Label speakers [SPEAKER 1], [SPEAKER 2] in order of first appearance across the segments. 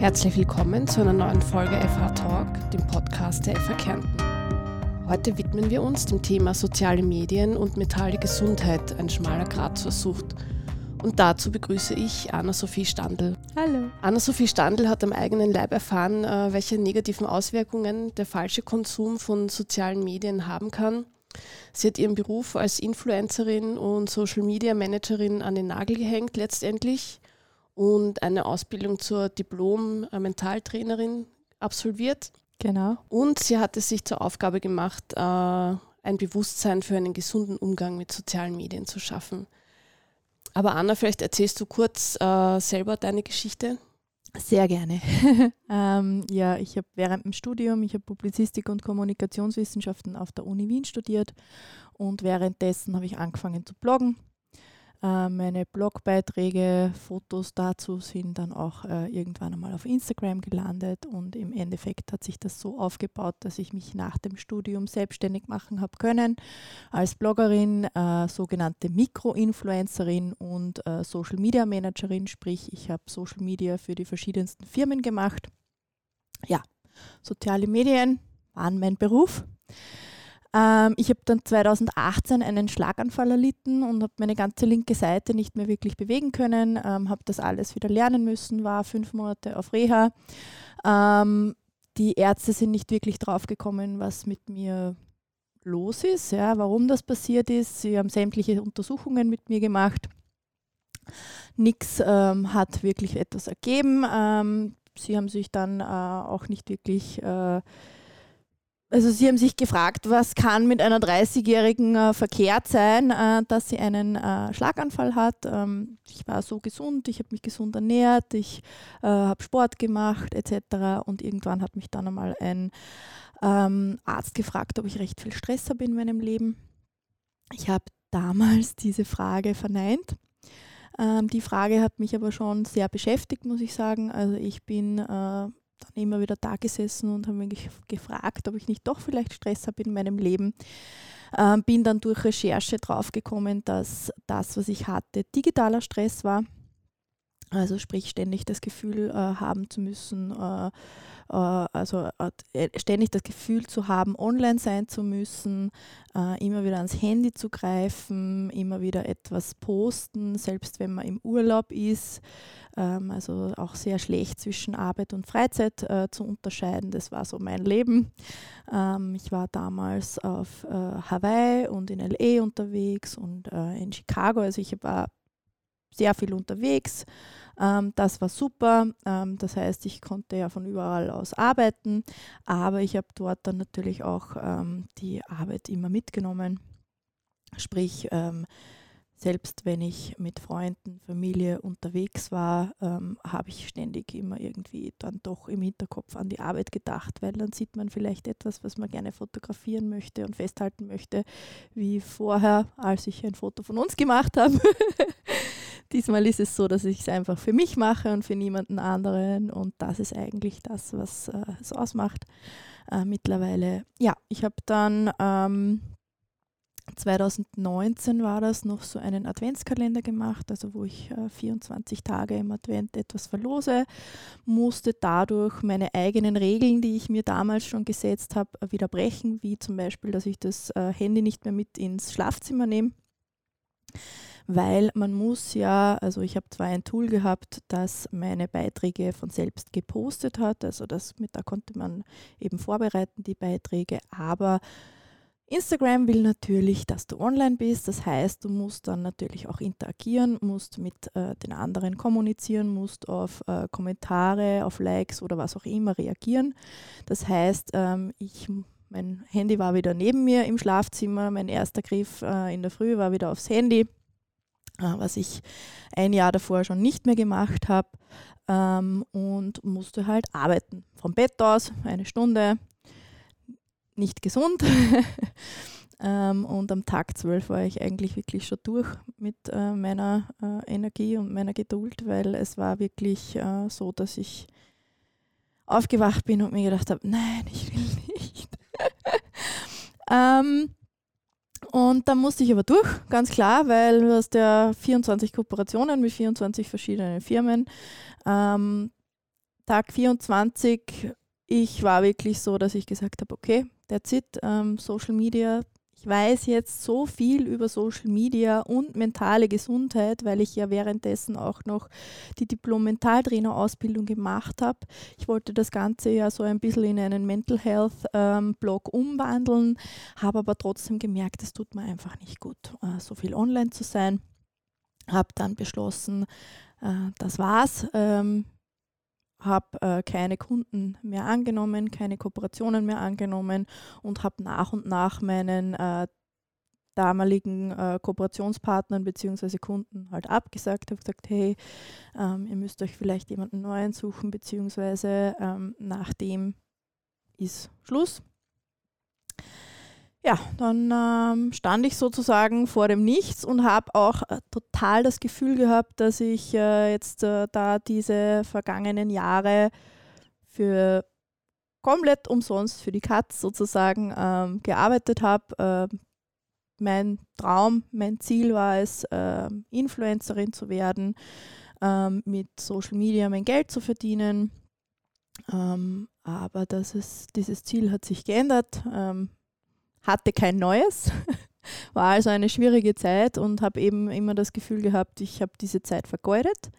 [SPEAKER 1] Herzlich willkommen zu einer neuen Folge FH Talk, dem Podcast der FH Kärnten. Heute widmen wir uns dem Thema soziale Medien und mentale Gesundheit, ein schmaler Grad zur Sucht. Und dazu begrüße ich Anna-Sophie Standl.
[SPEAKER 2] Hallo.
[SPEAKER 1] Anna-Sophie Standl hat am eigenen Leib erfahren, äh, welche negativen Auswirkungen der falsche Konsum von sozialen Medien haben kann. Sie hat ihren Beruf als Influencerin und Social Media Managerin an den Nagel gehängt letztendlich und eine Ausbildung zur Diplom-Mentaltrainerin absolviert.
[SPEAKER 2] Genau.
[SPEAKER 1] Und sie hat es sich zur Aufgabe gemacht, äh, ein Bewusstsein für einen gesunden Umgang mit sozialen Medien zu schaffen. Aber Anna, vielleicht erzählst du kurz äh, selber deine Geschichte.
[SPEAKER 2] Sehr gerne. ähm, ja, ich habe während dem Studium, ich habe Publizistik und Kommunikationswissenschaften auf der Uni Wien studiert und währenddessen habe ich angefangen zu bloggen äh, meine Blogbeiträge, Fotos dazu sind dann auch äh, irgendwann einmal auf Instagram gelandet und im Endeffekt hat sich das so aufgebaut, dass ich mich nach dem Studium selbstständig machen habe können als Bloggerin, äh, sogenannte Mikroinfluencerin und äh, Social Media Managerin, sprich ich habe Social Media für die verschiedensten Firmen gemacht. Ja, soziale Medien waren mein Beruf. Ähm, ich habe dann 2018 einen Schlaganfall erlitten und habe meine ganze linke Seite nicht mehr wirklich bewegen können, ähm, habe das alles wieder lernen müssen, war fünf Monate auf Reha. Ähm, die Ärzte sind nicht wirklich draufgekommen, was mit mir los ist, ja, warum das passiert ist. Sie haben sämtliche Untersuchungen mit mir gemacht. Nichts ähm, hat wirklich etwas ergeben. Ähm, sie haben sich dann äh, auch nicht wirklich äh, also Sie haben sich gefragt, was kann mit einer 30-Jährigen äh, verkehrt sein, äh, dass sie einen äh, Schlaganfall hat. Ähm, ich war so gesund, ich habe mich gesund ernährt, ich äh, habe Sport gemacht etc. Und irgendwann hat mich dann einmal ein ähm, Arzt gefragt, ob ich recht viel Stress habe in meinem Leben. Ich habe damals diese Frage verneint. Ähm, die Frage hat mich aber schon sehr beschäftigt, muss ich sagen. Also ich bin äh, dann immer wieder da gesessen und habe mich gefragt, ob ich nicht doch vielleicht Stress habe in meinem Leben. Ähm, bin dann durch Recherche draufgekommen, dass das, was ich hatte, digitaler Stress war. Also sprich ständig das Gefühl äh, haben zu müssen, äh, äh, also äh, ständig das Gefühl zu haben, online sein zu müssen, äh, immer wieder ans Handy zu greifen, immer wieder etwas posten, selbst wenn man im Urlaub ist. Ähm, also auch sehr schlecht zwischen Arbeit und Freizeit zu unterscheiden. Das war so mein Leben. Ähm, ich war damals auf Hawaii und in LA unterwegs und in Chicago. Also ich war sehr viel unterwegs. Ähm, das war super. Ähm, das heißt, ich konnte ja von überall aus arbeiten, aber ich habe dort dann natürlich auch ähm, die Arbeit immer mitgenommen. Sprich, ähm, selbst wenn ich mit Freunden, Familie unterwegs war, ähm, habe ich ständig immer irgendwie dann doch im Hinterkopf an die Arbeit gedacht, weil dann sieht man vielleicht etwas, was man gerne fotografieren möchte und festhalten möchte, wie vorher, als ich ein Foto von uns gemacht habe. Diesmal ist es so, dass ich es einfach für mich mache und für niemanden anderen. Und das ist eigentlich das, was äh, es ausmacht. Äh, mittlerweile, ja, ich habe dann ähm, 2019 war das noch so einen Adventskalender gemacht, also wo ich äh, 24 Tage im Advent etwas verlose, musste dadurch meine eigenen Regeln, die ich mir damals schon gesetzt habe, wieder brechen, wie zum Beispiel, dass ich das äh, Handy nicht mehr mit ins Schlafzimmer nehme weil man muss ja, also ich habe zwar ein Tool gehabt, das meine Beiträge von selbst gepostet hat, also das mit da konnte man eben vorbereiten die Beiträge, aber Instagram will natürlich, dass du online bist. Das heißt, du musst dann natürlich auch interagieren, musst mit äh, den anderen kommunizieren, musst auf äh, Kommentare, auf Likes oder was auch immer reagieren. Das heißt, ähm, ich, mein Handy war wieder neben mir im Schlafzimmer. Mein erster Griff äh, in der Früh war wieder aufs Handy, was ich ein Jahr davor schon nicht mehr gemacht habe. Ähm, und musste halt arbeiten. Vom Bett aus, eine Stunde, nicht gesund. ähm, und am Tag 12 war ich eigentlich wirklich schon durch mit äh, meiner äh, Energie und meiner Geduld, weil es war wirklich äh, so, dass ich aufgewacht bin und mir gedacht habe, nein, ich will nicht. ähm, und dann musste ich aber durch, ganz klar, weil du hast ja 24 Kooperationen mit 24 verschiedenen Firmen. Ähm, Tag 24, ich war wirklich so, dass ich gesagt habe, okay, that's it, ähm, Social Media, ich weiß jetzt so viel über Social Media und mentale Gesundheit, weil ich ja währenddessen auch noch die Diplom-Mentaltrainer-Ausbildung gemacht habe. Ich wollte das Ganze ja so ein bisschen in einen Mental Health-Blog ähm, umwandeln, habe aber trotzdem gemerkt, es tut mir einfach nicht gut, äh, so viel online zu sein. Habe dann beschlossen, äh, das war's. Ähm, habe äh, keine Kunden mehr angenommen, keine Kooperationen mehr angenommen und habe nach und nach meinen äh, damaligen äh, Kooperationspartnern bzw. Kunden halt abgesagt, habe gesagt, hey, ähm, ihr müsst euch vielleicht jemanden neuen suchen, beziehungsweise ähm, nach dem ist Schluss ja, dann ähm, stand ich sozusagen vor dem Nichts und habe auch äh, total das Gefühl gehabt, dass ich äh, jetzt äh, da diese vergangenen Jahre für komplett umsonst für die Katz sozusagen ähm, gearbeitet habe. Äh, mein Traum, mein Ziel war es, ähm, Influencerin zu werden, ähm, mit Social Media mein Geld zu verdienen. Ähm, aber das ist, dieses Ziel hat sich geändert ähm, hatte kein neues. War also eine schwierige Zeit und habe eben immer das Gefühl gehabt, ich habe diese Zeit vergeudet,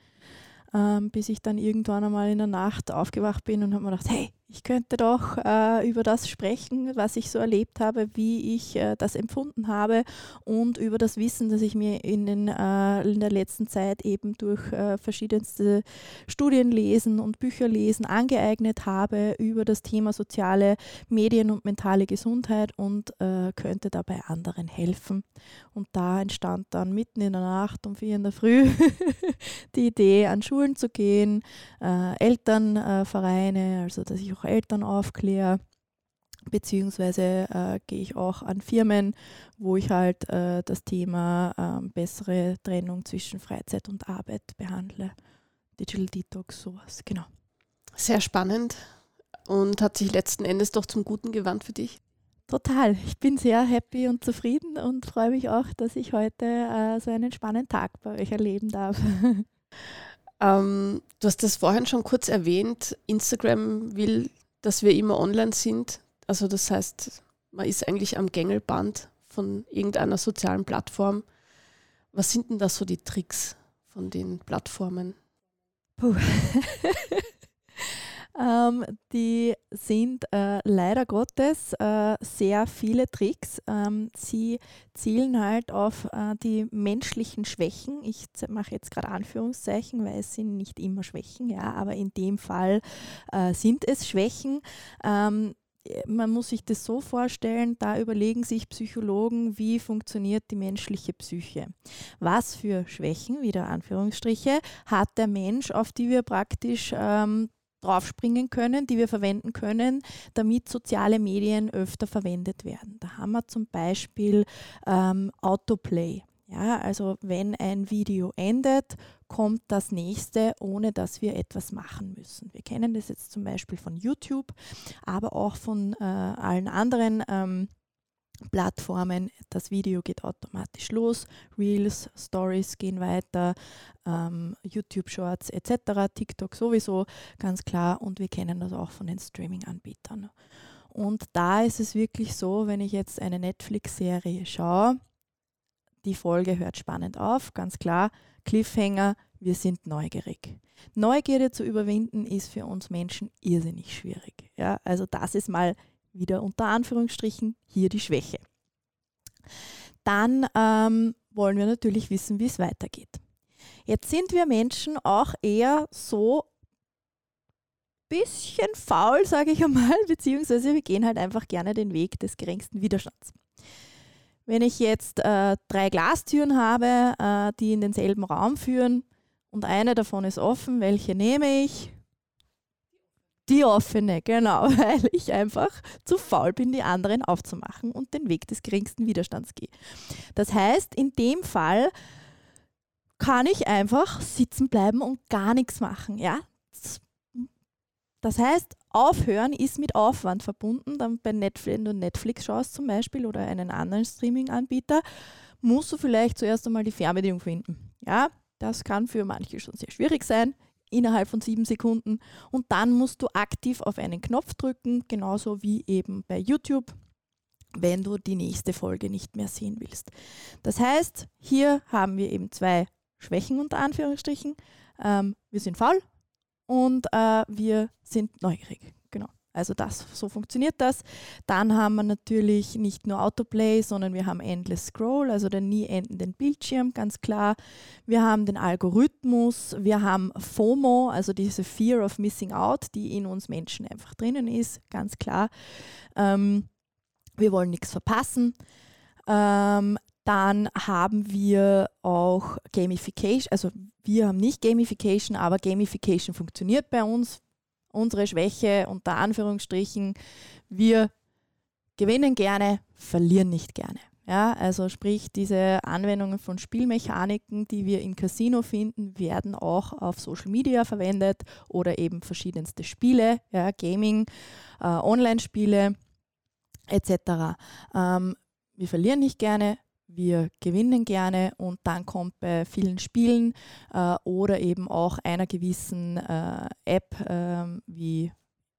[SPEAKER 2] ähm, bis ich dann irgendwann einmal in der Nacht aufgewacht bin und habe mir gedacht, hey, ich könnte doch äh, über das sprechen, was ich so erlebt habe, wie ich äh, das empfunden habe und über das Wissen, das ich mir in, den, äh, in der letzten Zeit eben durch äh, verschiedenste Studien lesen und Bücher lesen angeeignet habe über das Thema soziale Medien und mentale Gesundheit und äh, könnte dabei anderen helfen. Und da entstand dann mitten in der Nacht um vier in der Früh die Idee, an Schulen zu gehen, äh, Elternvereine, also dass ich auch auch Eltern aufkläre, beziehungsweise äh, gehe ich auch an Firmen, wo ich halt äh, das Thema äh, bessere Trennung zwischen Freizeit und Arbeit behandle. Digital Detox, sowas, genau.
[SPEAKER 1] Sehr spannend und hat sich letzten Endes doch zum Guten gewandt für dich.
[SPEAKER 2] Total. Ich bin sehr happy und zufrieden und freue mich auch, dass ich heute äh, so einen spannenden Tag bei euch erleben darf.
[SPEAKER 1] Ähm, du hast das vorhin schon kurz erwähnt. Instagram will, dass wir immer online sind. Also das heißt, man ist eigentlich am Gängelband von irgendeiner sozialen Plattform. Was sind denn da so die Tricks von den Plattformen?
[SPEAKER 2] Puh. Ähm, die sind äh, leider Gottes äh, sehr viele Tricks. Ähm, sie zielen halt auf äh, die menschlichen Schwächen. Ich mache jetzt gerade Anführungszeichen, weil es sind nicht immer Schwächen, ja, aber in dem Fall äh, sind es Schwächen. Ähm, man muss sich das so vorstellen, da überlegen sich Psychologen, wie funktioniert die menschliche Psyche. Was für Schwächen, wieder Anführungsstriche, hat der Mensch, auf die wir praktisch ähm, draufspringen können, die wir verwenden können, damit soziale Medien öfter verwendet werden. Da haben wir zum Beispiel ähm, Autoplay. Ja, also wenn ein Video endet, kommt das nächste, ohne dass wir etwas machen müssen. Wir kennen das jetzt zum Beispiel von YouTube, aber auch von äh, allen anderen ähm, Plattformen. Das Video geht automatisch los, Reels, Stories gehen weiter, ähm, YouTube Shorts etc., TikTok sowieso, ganz klar. Und wir kennen das auch von den Streaming-Anbietern. Und da ist es wirklich so, wenn ich jetzt eine Netflix-Serie schaue, die Folge hört spannend auf, ganz klar, Cliffhanger, wir sind neugierig. Neugierde zu überwinden ist für uns Menschen irrsinnig schwierig. Ja, also das ist mal wieder unter Anführungsstrichen hier die Schwäche. Dann ähm, wollen wir natürlich wissen, wie es weitergeht. Jetzt sind wir Menschen auch eher so bisschen faul, sage ich einmal, beziehungsweise wir gehen halt einfach gerne den Weg des geringsten Widerstands. Wenn ich jetzt äh, drei Glastüren habe, äh, die in denselben Raum führen und eine davon ist offen, welche nehme ich? Die offene, genau, weil ich einfach zu faul bin, die anderen aufzumachen und den Weg des geringsten Widerstands gehe. Das heißt, in dem Fall kann ich einfach sitzen bleiben und gar nichts machen. Ja? Das heißt, aufhören ist mit Aufwand verbunden. Dann bei Netflix, wenn du Netflix schaust zum Beispiel oder einen anderen Streaming-Anbieter, musst du vielleicht zuerst einmal die Fernbedienung finden. Ja, das kann für manche schon sehr schwierig sein innerhalb von sieben Sekunden und dann musst du aktiv auf einen Knopf drücken, genauso wie eben bei YouTube, wenn du die nächste Folge nicht mehr sehen willst. Das heißt, hier haben wir eben zwei Schwächen unter Anführungsstrichen. Ähm, wir sind faul und äh, wir sind neugierig. Also das, so funktioniert das. Dann haben wir natürlich nicht nur Autoplay, sondern wir haben Endless Scroll, also den nie endenden Bildschirm, ganz klar. Wir haben den Algorithmus, wir haben FOMO, also diese Fear of Missing Out, die in uns Menschen einfach drinnen ist, ganz klar. Ähm, wir wollen nichts verpassen. Ähm, dann haben wir auch Gamification, also wir haben nicht Gamification, aber Gamification funktioniert bei uns unsere Schwäche unter Anführungsstrichen. Wir gewinnen gerne, verlieren nicht gerne. Ja, also sprich, diese Anwendungen von Spielmechaniken, die wir im Casino finden, werden auch auf Social Media verwendet oder eben verschiedenste Spiele, ja, Gaming, äh, Online-Spiele etc. Ähm, wir verlieren nicht gerne, wir gewinnen gerne und dann kommt bei vielen Spielen äh, oder eben auch einer gewissen äh, App äh, wie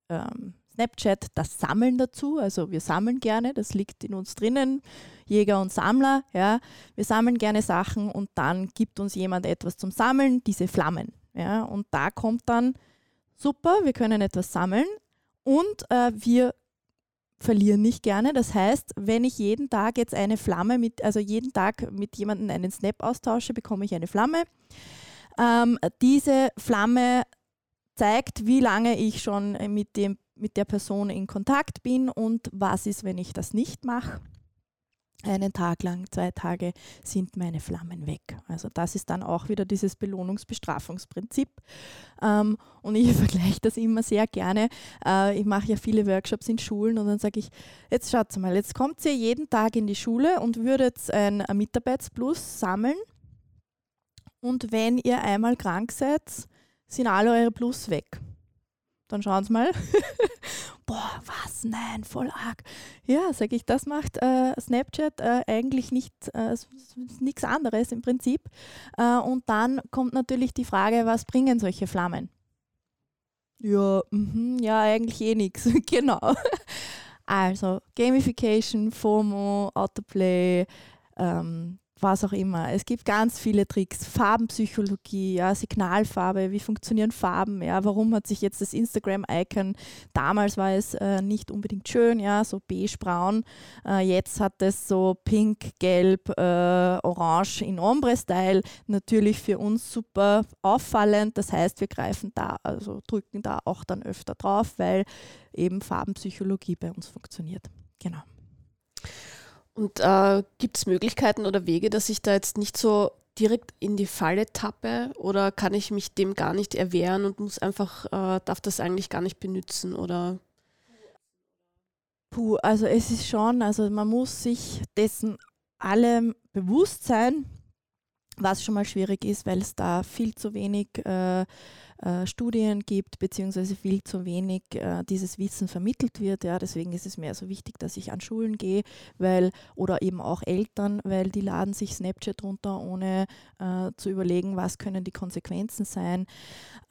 [SPEAKER 2] ähm, Snapchat das Sammeln dazu. Also wir sammeln gerne, das liegt in uns drinnen, Jäger und Sammler. Ja. Wir sammeln gerne Sachen und dann gibt uns jemand etwas zum Sammeln, diese Flammen. Ja. Und da kommt dann, super, wir können etwas sammeln und äh, wir verlieren nicht gerne. Das heißt, wenn ich jeden Tag jetzt eine Flamme mit, also jeden Tag mit jemandem einen Snap austausche, bekomme ich eine Flamme. Ähm, diese Flamme zeigt, wie lange ich schon mit, dem, mit der Person in Kontakt bin und was ist, wenn ich das nicht mache einen Tag lang, zwei Tage sind meine Flammen weg. Also das ist dann auch wieder dieses Belohnungsbestrafungsprinzip. Ähm, und ich vergleiche das immer sehr gerne. Äh, ich mache ja viele Workshops in Schulen und dann sage ich, jetzt schaut mal, jetzt kommt ihr jeden Tag in die Schule und würdet ein Mitarbeitsplus sammeln. Und wenn ihr einmal krank seid, sind alle eure Plus weg dann schauen Sie mal. Boah, was? Nein, voll arg. Ja, sage ich, das macht äh, Snapchat äh, eigentlich nicht äh, nichts anderes im Prinzip. Äh, und dann kommt natürlich die Frage, was bringen solche Flammen? Ja, mh, ja, eigentlich eh nichts. genau. Also Gamification, FOMO, Autoplay, ähm, was auch immer. Es gibt ganz viele Tricks. Farbenpsychologie, ja, Signalfarbe, wie funktionieren Farben, ja, warum hat sich jetzt das Instagram-Icon, damals war es äh, nicht unbedingt schön, ja, so beige-braun, äh, jetzt hat es so pink, gelb, äh, orange in Ombre-Style, natürlich für uns super auffallend, das heißt, wir greifen da, also drücken da auch dann öfter drauf, weil eben Farbenpsychologie bei uns funktioniert. Genau.
[SPEAKER 1] Und äh, gibt es Möglichkeiten oder Wege, dass ich da jetzt nicht so direkt in die Falle tappe oder kann ich mich dem gar nicht erwehren und muss einfach, äh, darf das eigentlich gar nicht benutzen oder?
[SPEAKER 2] Puh, also es ist schon, also man muss sich dessen allem bewusst sein, was schon mal schwierig ist, weil es da viel zu wenig äh, äh, Studien gibt, beziehungsweise viel zu wenig äh, dieses Wissen vermittelt wird. Ja, deswegen ist es mir so wichtig, dass ich an Schulen gehe, weil, oder eben auch Eltern, weil die laden sich Snapchat runter, ohne äh, zu überlegen, was können die Konsequenzen sein.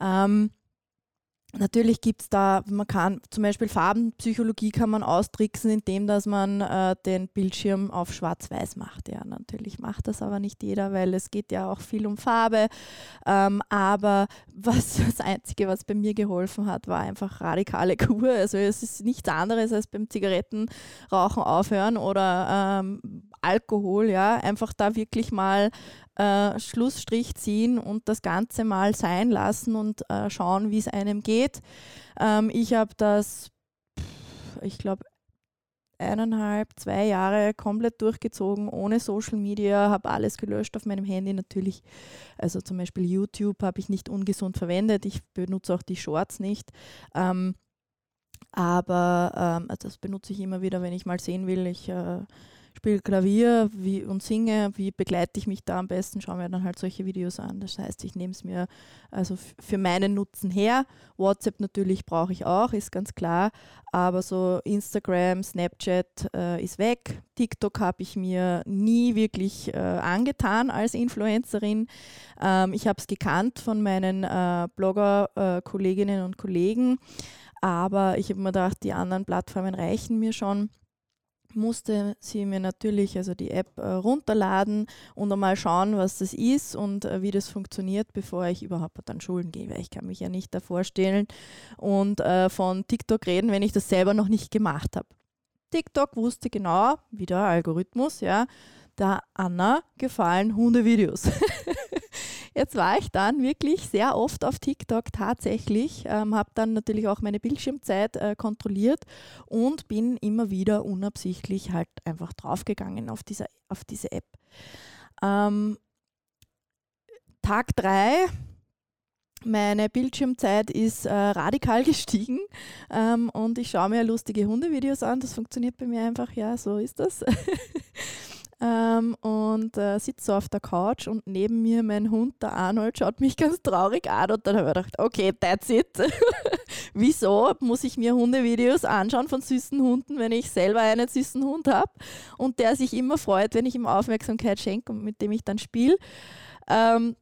[SPEAKER 2] Ähm, Natürlich gibt es da, man kann zum Beispiel Farbenpsychologie kann man austricksen, indem dass man äh, den Bildschirm auf schwarz-weiß macht. Ja, natürlich macht das aber nicht jeder, weil es geht ja auch viel um Farbe. Ähm, aber was das Einzige, was bei mir geholfen hat, war einfach radikale Kur. Also es ist nichts anderes als beim Zigarettenrauchen aufhören oder ähm, Alkohol, ja, einfach da wirklich mal äh, Schlussstrich ziehen und das Ganze mal sein lassen und äh, schauen, wie es einem geht. Ähm, ich habe das, ich glaube, eineinhalb, zwei Jahre komplett durchgezogen, ohne Social Media, habe alles gelöscht auf meinem Handy natürlich. Also zum Beispiel YouTube habe ich nicht ungesund verwendet, ich benutze auch die Shorts nicht. Ähm, aber ähm, das benutze ich immer wieder, wenn ich mal sehen will. Ich äh, spiele Klavier wie, und singe, wie begleite ich mich da am besten, schaue mir dann halt solche Videos an. Das heißt, ich nehme es mir also für meinen Nutzen her. WhatsApp natürlich brauche ich auch, ist ganz klar, aber so Instagram, Snapchat äh, ist weg. TikTok habe ich mir nie wirklich äh, angetan als Influencerin. Ähm, ich habe es gekannt von meinen äh, Blogger-Kolleginnen äh, und Kollegen, aber ich habe mir gedacht, die anderen Plattformen reichen mir schon musste sie mir natürlich also die App äh, runterladen und einmal schauen, was das ist und äh, wie das funktioniert, bevor ich überhaupt an Schulen gehe, weil ich kann mich ja nicht davor stellen und äh, von TikTok reden, wenn ich das selber noch nicht gemacht habe. TikTok wusste genau, wie der Algorithmus, ja, der Anna gefallen Hundevideos. Jetzt war ich dann wirklich sehr oft auf TikTok tatsächlich, ähm, habe dann natürlich auch meine Bildschirmzeit äh, kontrolliert und bin immer wieder unabsichtlich halt einfach draufgegangen auf, dieser, auf diese App. Ähm, Tag 3 meine Bildschirmzeit ist äh, radikal gestiegen ähm, und ich schaue mir lustige Hundevideos an. Das funktioniert bei mir einfach, ja, so ist das. ähm, und äh, sitze so auf der Couch und neben mir mein Hund, der Arnold, schaut mich ganz traurig an und dann habe ich gedacht, okay, that's it. Wieso muss ich mir Hundevideos anschauen von süßen Hunden, wenn ich selber einen süßen Hund habe und der sich immer freut, wenn ich ihm Aufmerksamkeit schenke und mit dem ich dann spiele. Ähm,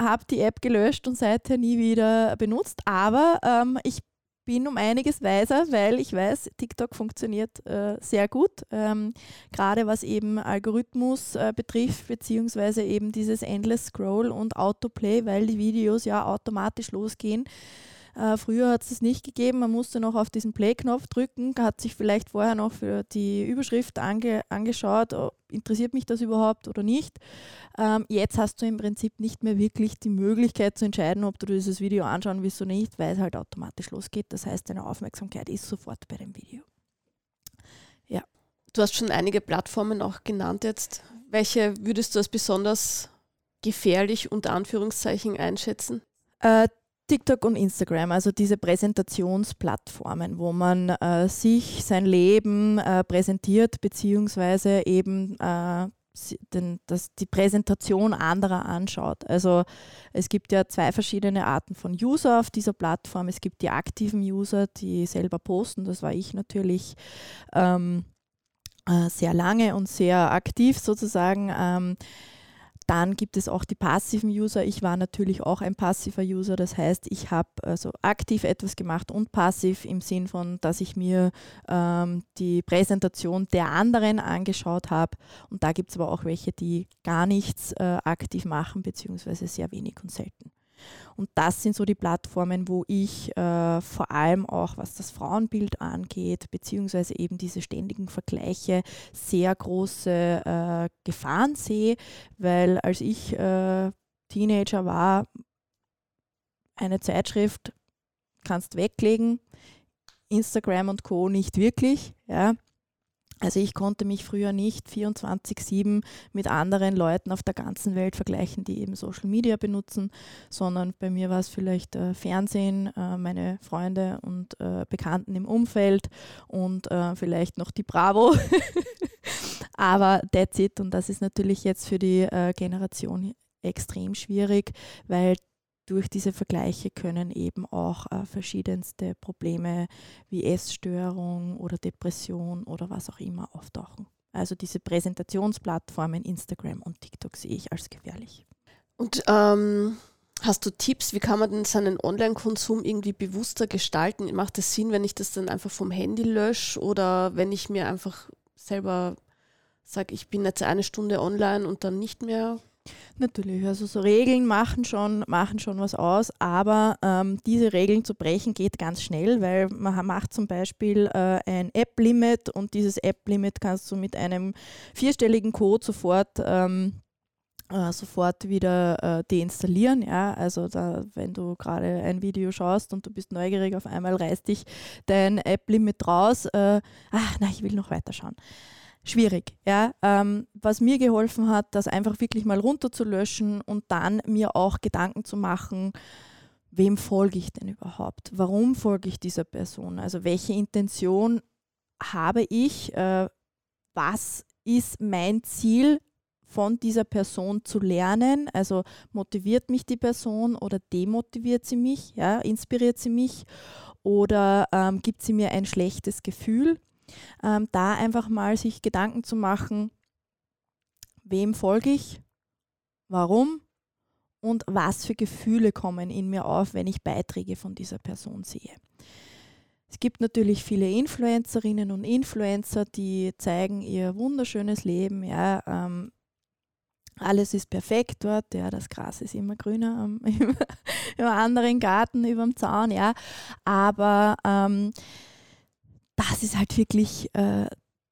[SPEAKER 2] habe die App gelöscht und seither nie wieder benutzt, aber ähm, ich bin um einiges weiser, weil ich weiß, TikTok funktioniert äh, sehr gut, ähm, gerade was eben Algorithmus äh, betrifft, beziehungsweise eben dieses Endless Scroll und Autoplay, weil die Videos ja automatisch losgehen. Äh, früher hat es es nicht gegeben, man musste noch auf diesen Play-Knopf drücken, hat sich vielleicht vorher noch für die Überschrift ange angeschaut, interessiert mich das überhaupt oder nicht. Ähm, jetzt hast du im Prinzip nicht mehr wirklich die Möglichkeit zu entscheiden, ob du dieses Video anschauen willst oder nicht, weil es halt automatisch losgeht. Das heißt, deine Aufmerksamkeit ist sofort bei dem Video.
[SPEAKER 1] Ja. Du hast schon einige Plattformen auch genannt jetzt. Welche würdest du als besonders gefährlich unter Anführungszeichen einschätzen?
[SPEAKER 2] Äh, TikTok und Instagram, also diese Präsentationsplattformen, wo man äh, sich sein Leben äh, präsentiert, beziehungsweise eben äh, den, das, die Präsentation anderer anschaut. Also es gibt ja zwei verschiedene Arten von User auf dieser Plattform. Es gibt die aktiven User, die selber posten, das war ich natürlich. Ähm, äh, sehr lange und sehr aktiv sozusagen. Ähm, dann gibt es auch die passiven User. Ich war natürlich auch ein passiver User. Das heißt, ich habe also aktiv etwas gemacht und passiv im Sinn von, dass ich mir ähm, die Präsentation der anderen angeschaut habe. Und da gibt es aber auch welche, die gar nichts äh, aktiv machen, beziehungsweise sehr wenig und selten. Und das sind so die Plattformen, wo ich äh, vor allem auch, was das Frauenbild angeht, beziehungsweise eben diese ständigen Vergleiche, sehr große äh, Gefahren sehe, weil als ich äh, Teenager war, eine Zeitschrift kannst weglegen, Instagram und Co. nicht wirklich. Ja. Also ich konnte mich früher nicht 24/7 mit anderen Leuten auf der ganzen Welt vergleichen, die eben Social Media benutzen, sondern bei mir war es vielleicht äh, Fernsehen, äh, meine Freunde und äh, Bekannten im Umfeld und äh, vielleicht noch die Bravo. Aber that's it und das ist natürlich jetzt für die äh, Generation extrem schwierig, weil durch diese Vergleiche können eben auch äh, verschiedenste Probleme wie Essstörung oder Depression oder was auch immer auftauchen. Also diese Präsentationsplattformen Instagram und TikTok sehe ich als gefährlich.
[SPEAKER 1] Und ähm, hast du Tipps, wie kann man denn seinen Online-Konsum irgendwie bewusster gestalten? Macht es Sinn, wenn ich das dann einfach vom Handy lösche oder wenn ich mir einfach selber sage, ich bin jetzt eine Stunde online und dann nicht mehr?
[SPEAKER 2] Natürlich, also so Regeln machen schon, machen schon was aus, aber ähm, diese Regeln zu brechen geht ganz schnell, weil man macht zum Beispiel äh, ein App-Limit und dieses App-Limit kannst du mit einem vierstelligen Code sofort ähm, äh, sofort wieder äh, deinstallieren. Ja? Also da, wenn du gerade ein Video schaust und du bist neugierig, auf einmal reißt dich dein App-Limit raus. Äh, ach, na, ich will noch weiterschauen schwierig. Ja? Ähm, was mir geholfen hat, das einfach wirklich mal runterzulöschen und dann mir auch Gedanken zu machen, wem folge ich denn überhaupt? Warum folge ich dieser Person? Also welche Intention habe ich? Äh, was ist mein Ziel, von dieser Person zu lernen. Also motiviert mich die Person oder demotiviert sie mich, ja, inspiriert sie mich oder ähm, gibt sie mir ein schlechtes Gefühl. Ähm, da einfach mal sich Gedanken zu machen, wem folge ich, warum und was für Gefühle kommen in mir auf, wenn ich Beiträge von dieser Person sehe. Es gibt natürlich viele Influencerinnen und Influencer, die zeigen ihr wunderschönes Leben. Ja, ähm, alles ist perfekt dort, ja, das Gras ist immer grüner am, im, im anderen Garten über dem Zaun, ja. Aber ähm, das ist halt wirklich äh,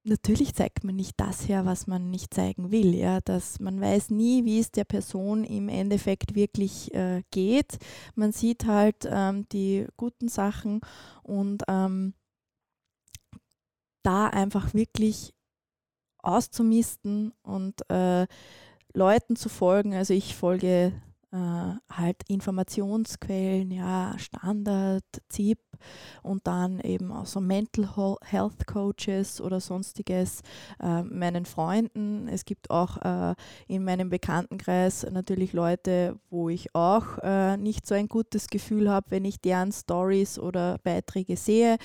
[SPEAKER 2] natürlich zeigt man nicht das her, was man nicht zeigen will. Ja? Dass man weiß nie, wie es der Person im Endeffekt wirklich äh, geht. Man sieht halt ähm, die guten Sachen und ähm, da einfach wirklich auszumisten und äh, Leuten zu folgen. Also ich folge äh, halt Informationsquellen, ja, Standard, ZIP und dann eben auch so Mental Health Coaches oder sonstiges, äh, meinen Freunden. Es gibt auch äh, in meinem Bekanntenkreis natürlich Leute, wo ich auch äh, nicht so ein gutes Gefühl habe, wenn ich deren Stories oder Beiträge sehe.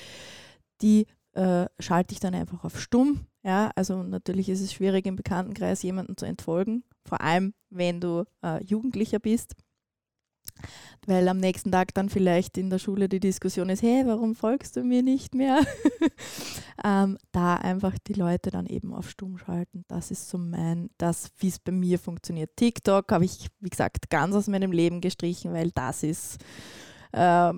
[SPEAKER 2] Die äh, schalte ich dann einfach auf stumm. Ja, also natürlich ist es schwierig im Bekanntenkreis jemanden zu entfolgen, vor allem wenn du äh, Jugendlicher bist, weil am nächsten Tag dann vielleicht in der Schule die Diskussion ist, hey, warum folgst du mir nicht mehr? ähm, da einfach die Leute dann eben auf Stumm schalten. Das ist so mein, das, wie es bei mir funktioniert. TikTok habe ich, wie gesagt, ganz aus meinem Leben gestrichen, weil das ist äh,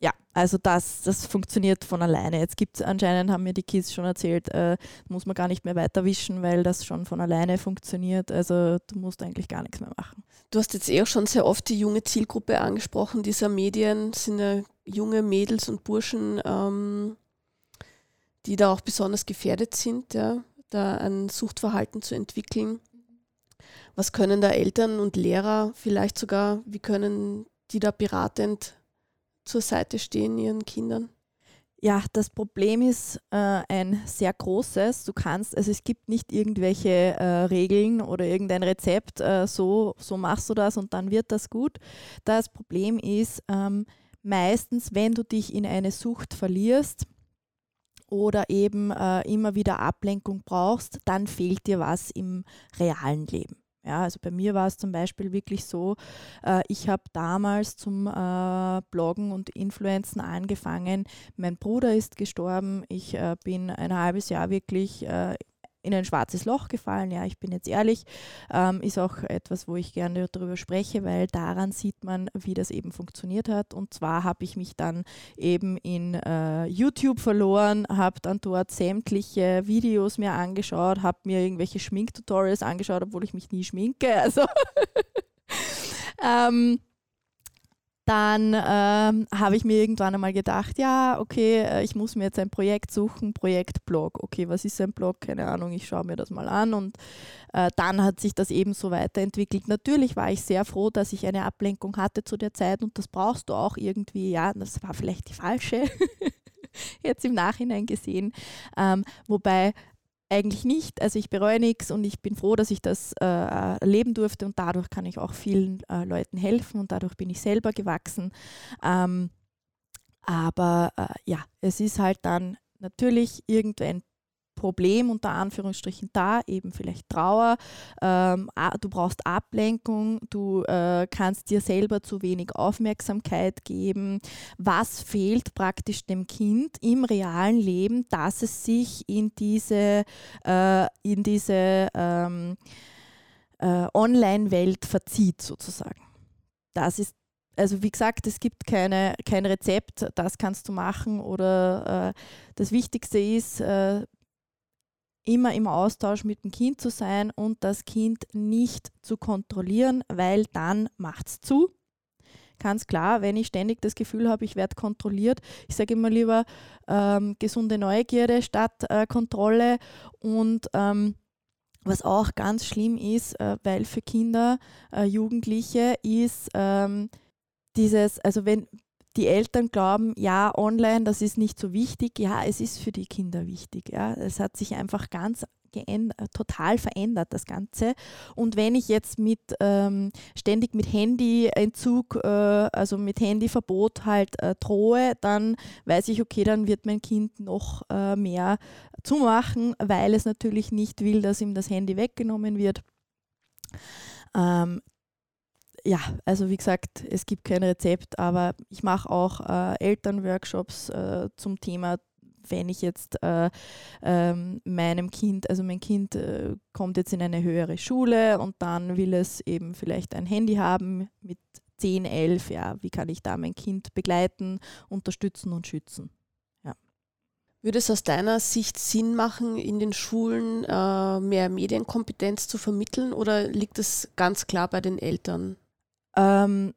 [SPEAKER 2] ja, also das, das funktioniert von alleine. Jetzt gibt es anscheinend, haben mir die Kids schon erzählt, äh, muss man gar nicht mehr weiter wischen, weil das schon von alleine funktioniert. Also du musst eigentlich gar nichts mehr machen.
[SPEAKER 1] Du hast jetzt eh auch schon sehr oft die junge Zielgruppe angesprochen dieser Medien, sind ja junge Mädels und Burschen, ähm, die da auch besonders gefährdet sind, ja, da ein Suchtverhalten zu entwickeln. Was können da Eltern und Lehrer vielleicht sogar, wie können die da beratend zur Seite stehen ihren Kindern?
[SPEAKER 2] Ja, das Problem ist äh, ein sehr großes. Du kannst, also es gibt nicht irgendwelche äh, Regeln oder irgendein Rezept, äh, so, so machst du das und dann wird das gut. Das Problem ist ähm, meistens, wenn du dich in eine Sucht verlierst, oder eben äh, immer wieder Ablenkung brauchst, dann fehlt dir was im realen Leben. Ja, also bei mir war es zum Beispiel wirklich so, äh, ich habe damals zum äh, Bloggen und Influenzen angefangen. Mein Bruder ist gestorben. Ich äh, bin ein halbes Jahr wirklich äh, in ein schwarzes Loch gefallen. Ja, ich bin jetzt ehrlich, ähm, ist auch etwas, wo ich gerne darüber spreche, weil daran sieht man, wie das eben funktioniert hat. Und zwar habe ich mich dann eben in äh, YouTube verloren, habe dann dort sämtliche Videos mir angeschaut, habe mir irgendwelche Schminktutorials angeschaut, obwohl ich mich nie schminke. Also ähm, dann ähm, habe ich mir irgendwann einmal gedacht, ja, okay, äh, ich muss mir jetzt ein Projekt suchen, Projekt Blog. Okay, was ist ein Blog? Keine Ahnung, ich schaue mir das mal an und äh, dann hat sich das eben so weiterentwickelt. Natürlich war ich sehr froh, dass ich eine Ablenkung hatte zu der Zeit und das brauchst du auch irgendwie. Ja, das war vielleicht die falsche, jetzt im Nachhinein gesehen. Ähm, wobei eigentlich nicht. Also ich bereue nichts und ich bin froh, dass ich das äh, erleben durfte und dadurch kann ich auch vielen äh, Leuten helfen und dadurch bin ich selber gewachsen. Ähm, aber äh, ja, es ist halt dann natürlich irgendein Problem unter Anführungsstrichen da, eben vielleicht Trauer, ähm, du brauchst Ablenkung, du äh, kannst dir selber zu wenig Aufmerksamkeit geben. Was fehlt praktisch dem Kind im realen Leben, dass es sich in diese, äh, in diese ähm, äh, Online-Welt verzieht sozusagen? Das ist also wie gesagt, es gibt keine, kein Rezept, das kannst du machen oder äh, das Wichtigste ist, äh, immer im Austausch mit dem Kind zu sein und das Kind nicht zu kontrollieren, weil dann macht es zu. Ganz klar, wenn ich ständig das Gefühl habe, ich werde kontrolliert, ich sage immer lieber ähm, gesunde Neugierde statt äh, Kontrolle und ähm, was auch ganz schlimm ist, äh, weil für Kinder, äh, Jugendliche ist ähm, dieses, also wenn, die Eltern glauben, ja, online, das ist nicht so wichtig. Ja, es ist für die Kinder wichtig. Ja. Es hat sich einfach ganz, total verändert, das Ganze. Und wenn ich jetzt mit ähm, ständig mit Handyentzug, äh, also mit Handyverbot halt äh, drohe, dann weiß ich, okay, dann wird mein Kind noch äh, mehr zumachen, weil es natürlich nicht will, dass ihm das Handy weggenommen wird. Ähm, ja, also wie gesagt, es gibt kein Rezept, aber ich mache auch äh, Elternworkshops äh, zum Thema wenn ich jetzt äh, ähm, meinem Kind, also mein Kind äh, kommt jetzt in eine höhere Schule und dann will es eben vielleicht ein Handy haben mit 10, 11, ja, wie kann ich da mein Kind begleiten, unterstützen und schützen?
[SPEAKER 1] Würde es aus deiner Sicht Sinn machen, in den Schulen äh, mehr Medienkompetenz zu vermitteln oder liegt es ganz klar bei den Eltern?
[SPEAKER 2] Ähm,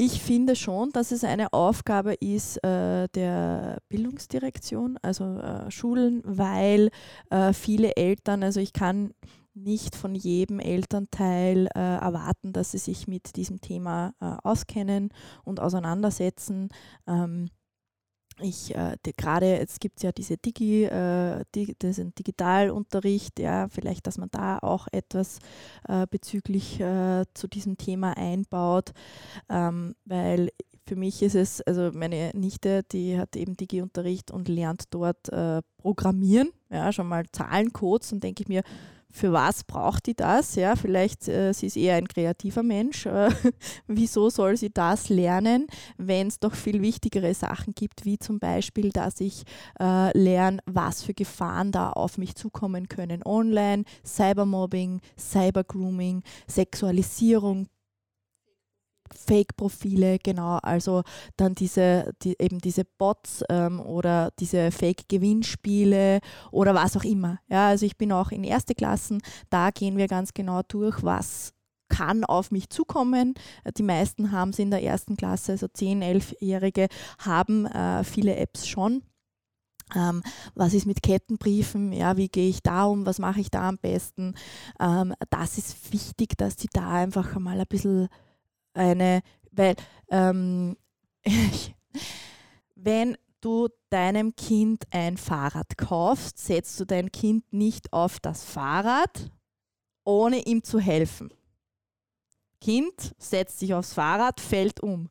[SPEAKER 2] ich finde schon, dass es eine Aufgabe ist äh, der Bildungsdirektion, also äh, Schulen, weil äh, viele Eltern, also ich kann nicht von jedem Elternteil äh, erwarten, dass sie sich mit diesem Thema äh, auskennen und auseinandersetzen. Ähm, ich äh, gerade jetzt gibt es ja diese Digi, äh, Digi, diesen Digitalunterricht, ja, vielleicht, dass man da auch etwas äh, bezüglich äh, zu diesem Thema einbaut, ähm, weil für mich ist es, also meine Nichte, die hat eben Digi-Unterricht und lernt dort äh, Programmieren, ja, schon mal Zahlencodes und denke ich mir, für was braucht die das? Ja, vielleicht äh, sie ist eher ein kreativer Mensch. Äh, wieso soll sie das lernen, wenn es doch viel wichtigere Sachen gibt, wie zum Beispiel, dass ich äh, lerne, was für Gefahren da auf mich zukommen können online, Cybermobbing, Cybergrooming, Sexualisierung, Fake-Profile, genau, also dann diese, die, eben diese Bots ähm, oder diese Fake-Gewinnspiele oder was auch immer. Ja, also ich bin auch in erste Klassen, da gehen wir ganz genau durch, was kann auf mich zukommen. Die meisten haben es in der ersten Klasse, also 10-, 11-Jährige haben äh, viele Apps schon. Ähm, was ist mit Kettenbriefen? Ja, wie gehe ich da um? Was mache ich da am besten? Ähm, das ist wichtig, dass die da einfach mal ein bisschen eine, weil ähm, wenn du deinem Kind ein Fahrrad kaufst, setzt du dein Kind nicht auf das Fahrrad, ohne ihm zu helfen. Kind setzt sich aufs Fahrrad, fällt um.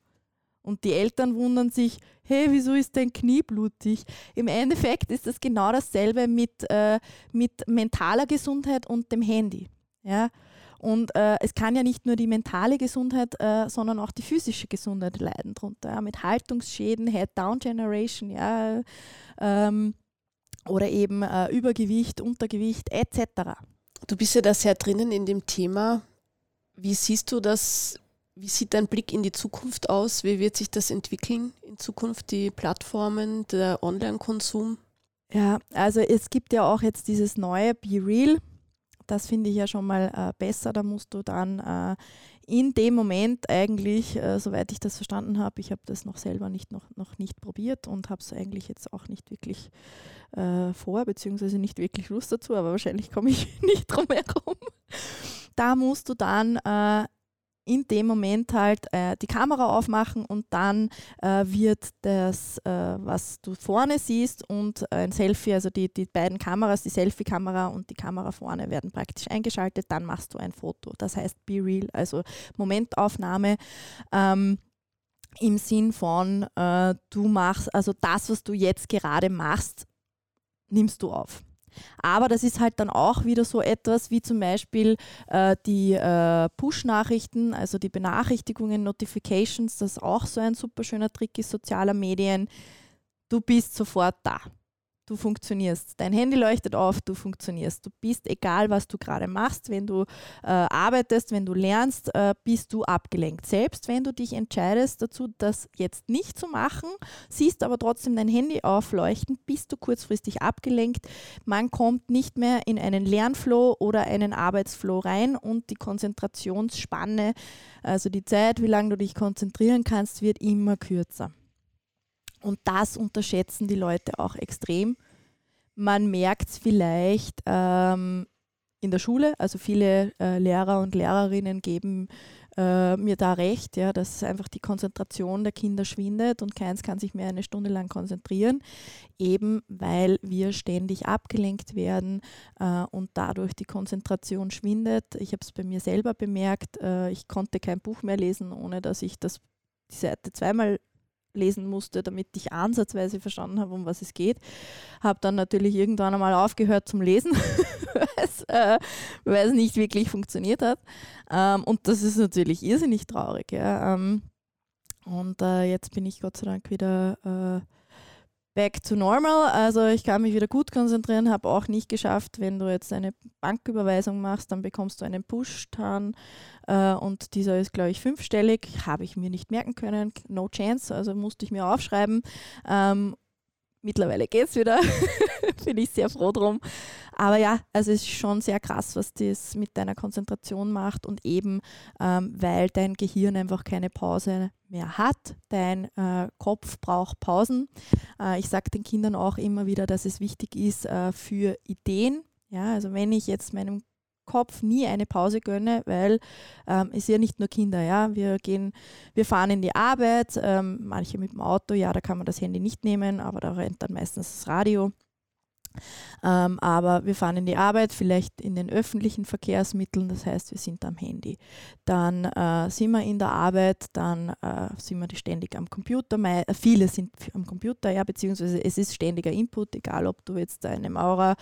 [SPEAKER 2] Und die Eltern wundern sich, hey, wieso ist dein Knie blutig? Im Endeffekt ist das genau dasselbe mit, äh, mit mentaler Gesundheit und dem Handy. Ja? Und äh, es kann ja nicht nur die mentale Gesundheit, äh, sondern auch die physische Gesundheit leiden darunter. Ja, mit Haltungsschäden, Head-Down-Generation, ja, ähm, oder eben äh, Übergewicht, Untergewicht etc.
[SPEAKER 1] Du bist ja da sehr drinnen in dem Thema. Wie siehst du das? Wie sieht dein Blick in die Zukunft aus? Wie wird sich das entwickeln in Zukunft, die Plattformen, der Online-Konsum?
[SPEAKER 2] Ja, also es gibt ja auch jetzt dieses neue Be Real, das finde ich ja schon mal äh, besser. Da musst du dann äh, in dem Moment eigentlich, äh, soweit ich das verstanden habe, ich habe das noch selber nicht, noch, noch nicht probiert und habe es eigentlich jetzt auch nicht wirklich äh, vor, beziehungsweise nicht wirklich Lust dazu, aber wahrscheinlich komme ich nicht drum herum. Da musst du dann äh, in dem Moment halt äh, die Kamera aufmachen und dann äh, wird das, äh, was du vorne siehst und ein Selfie, also die, die beiden Kameras, die Selfie-Kamera und die Kamera vorne werden praktisch eingeschaltet, dann machst du ein Foto. Das heißt Be Real, also Momentaufnahme. Ähm, im Sinn von, äh, du machst, also das, was du jetzt gerade machst, nimmst du auf. Aber das ist halt dann auch wieder so etwas wie zum Beispiel äh, die äh, Push-Nachrichten, also die Benachrichtigungen, Notifications, das auch so ein super schöner Trick ist sozialer Medien. Du bist sofort da du funktionierst. Dein Handy leuchtet auf, du funktionierst. Du bist, egal was du gerade machst, wenn du äh, arbeitest, wenn du lernst, äh, bist du abgelenkt. Selbst wenn du dich entscheidest dazu, das jetzt nicht zu machen, siehst aber trotzdem dein Handy aufleuchten, bist du kurzfristig abgelenkt. Man kommt nicht mehr in einen Lernflow oder einen Arbeitsflow rein und die Konzentrationsspanne, also die Zeit, wie lange du dich konzentrieren kannst, wird immer kürzer. Und das unterschätzen die Leute auch extrem. Man merkt es vielleicht ähm, in der Schule, also viele äh, Lehrer und Lehrerinnen geben äh, mir da recht, ja, dass einfach die Konzentration der Kinder schwindet und keins kann sich mehr eine Stunde lang konzentrieren, eben weil wir ständig abgelenkt werden äh, und dadurch die Konzentration schwindet. Ich habe es bei mir selber bemerkt, äh, ich konnte kein Buch mehr lesen, ohne dass ich das die Seite zweimal lesen musste, damit ich ansatzweise verstanden habe, um was es geht. Habe dann natürlich irgendwann einmal aufgehört zum Lesen, äh, weil es nicht wirklich funktioniert hat. Ähm, und das ist natürlich irrsinnig traurig. Ja. Ähm, und äh, jetzt bin ich Gott sei Dank wieder äh, back to normal. Also ich kann mich wieder gut konzentrieren, habe auch nicht geschafft, wenn du jetzt eine Banküberweisung machst, dann bekommst du einen Push-Tan äh, und dieser ist, glaube ich, fünfstellig. Habe ich mir nicht merken können, no chance, also musste ich mir aufschreiben. Ähm, mittlerweile geht es wieder, bin ich sehr froh drum. Aber ja, also es ist schon sehr krass, was das mit deiner Konzentration macht und eben, ähm, weil dein Gehirn einfach keine Pause mehr hat. Dein äh, Kopf braucht Pausen. Äh, ich sage den Kindern auch immer wieder, dass es wichtig ist äh, für Ideen. Ja, also wenn ich jetzt meinem Kopf nie eine Pause gönne, weil ähm, es ja nicht nur Kinder, ja, wir gehen, wir fahren in die Arbeit, ähm, manche mit dem Auto, ja, da kann man das Handy nicht nehmen, aber da rennt dann meistens das Radio. Ähm, aber wir fahren in die Arbeit, vielleicht in den öffentlichen Verkehrsmitteln, das heißt, wir sind am Handy. Dann äh, sind wir in der Arbeit, dann äh, sind wir ständig am Computer. Äh, viele sind am Computer, ja, beziehungsweise es ist ständiger Input, egal ob du jetzt eine Maurer,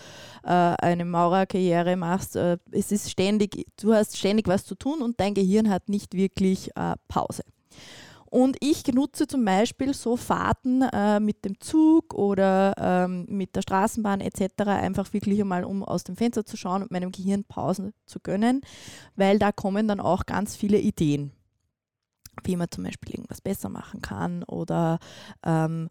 [SPEAKER 2] äh, eine Maurerkarriere machst. Äh, es ist ständig, du hast ständig was zu tun und dein Gehirn hat nicht wirklich äh, Pause. Und ich nutze zum Beispiel so Fahrten äh, mit dem Zug oder ähm, mit der Straßenbahn etc. einfach wirklich einmal, um aus dem Fenster zu schauen und meinem Gehirn Pausen zu gönnen, weil da kommen dann auch ganz viele Ideen, wie man zum Beispiel irgendwas besser machen kann oder ähm,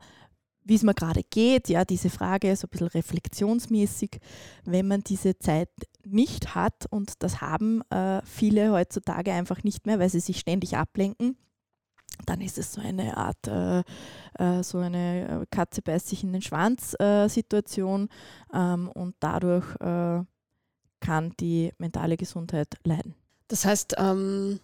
[SPEAKER 2] wie es mir gerade geht, ja, diese Frage so ein bisschen reflexionsmäßig, wenn man diese Zeit nicht hat und das haben äh, viele heutzutage einfach nicht mehr, weil sie sich ständig ablenken dann ist es so eine Art, äh, äh, so eine äh, Katze beißt sich in den Schwanz äh, Situation ähm, und dadurch äh, kann die mentale Gesundheit leiden.
[SPEAKER 1] Das heißt, ähm,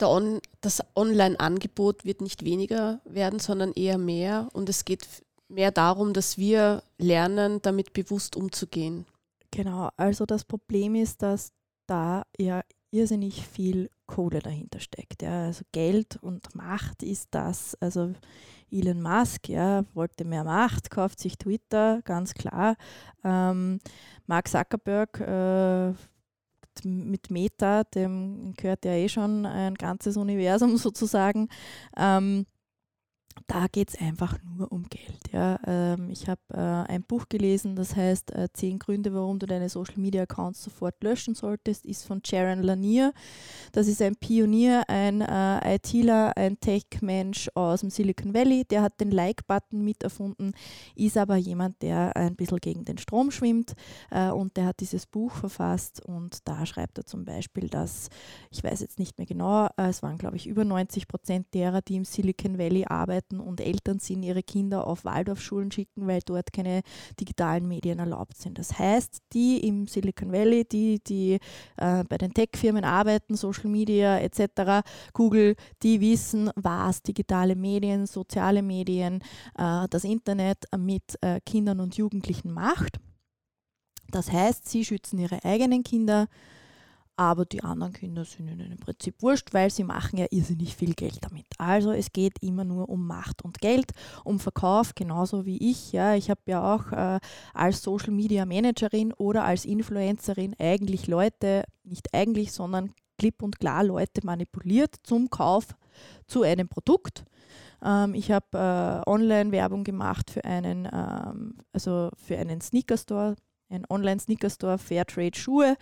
[SPEAKER 1] On das Online-Angebot wird nicht weniger werden, sondern eher mehr und es geht mehr darum, dass wir lernen, damit bewusst umzugehen.
[SPEAKER 2] Genau, also das Problem ist, dass da ja irrsinnig viel Kohle dahinter steckt. Ja. Also Geld und Macht ist das. Also Elon Musk ja, wollte mehr Macht, kauft sich Twitter, ganz klar. Ähm, Mark Zuckerberg äh, mit Meta, dem gehört ja eh schon ein ganzes Universum sozusagen. Ähm, da geht es einfach nur um Geld. Ja. Ähm, ich habe äh, ein Buch gelesen, das heißt äh, Zehn Gründe, warum du deine Social Media Accounts sofort löschen solltest, ist von Sharon Lanier. Das ist ein Pionier, ein äh, ITler, ein Tech-Mensch aus dem Silicon Valley. Der hat den Like-Button miterfunden, ist aber jemand, der ein bisschen gegen den Strom schwimmt äh, und der hat dieses Buch verfasst und da schreibt er zum Beispiel, dass, ich weiß jetzt nicht mehr genau, äh, es waren glaube ich über 90 Prozent derer, die im Silicon Valley arbeiten, arbeiten und Eltern sind ihre Kinder auf Waldorfschulen schicken, weil dort keine digitalen Medien erlaubt sind. Das heißt, die im Silicon Valley, die, die äh, bei den Tech-Firmen arbeiten, Social Media etc., Google, die wissen, was digitale Medien, soziale Medien, äh, das Internet mit äh, Kindern und Jugendlichen macht. Das heißt, sie schützen ihre eigenen Kinder, aber die anderen Kinder sind ihnen im Prinzip wurscht, weil sie machen ja irrsinnig viel Geld damit. Also es geht immer nur um Macht und Geld, um Verkauf, genauso wie ich. Ja, ich habe ja auch äh, als Social Media Managerin oder als Influencerin eigentlich Leute, nicht eigentlich, sondern klipp und klar Leute manipuliert zum Kauf zu einem Produkt. Ähm, ich habe äh, Online-Werbung gemacht für einen, ähm, also einen Sneaker-Store, ein Online-Sneaker-Store, Fairtrade Schuhe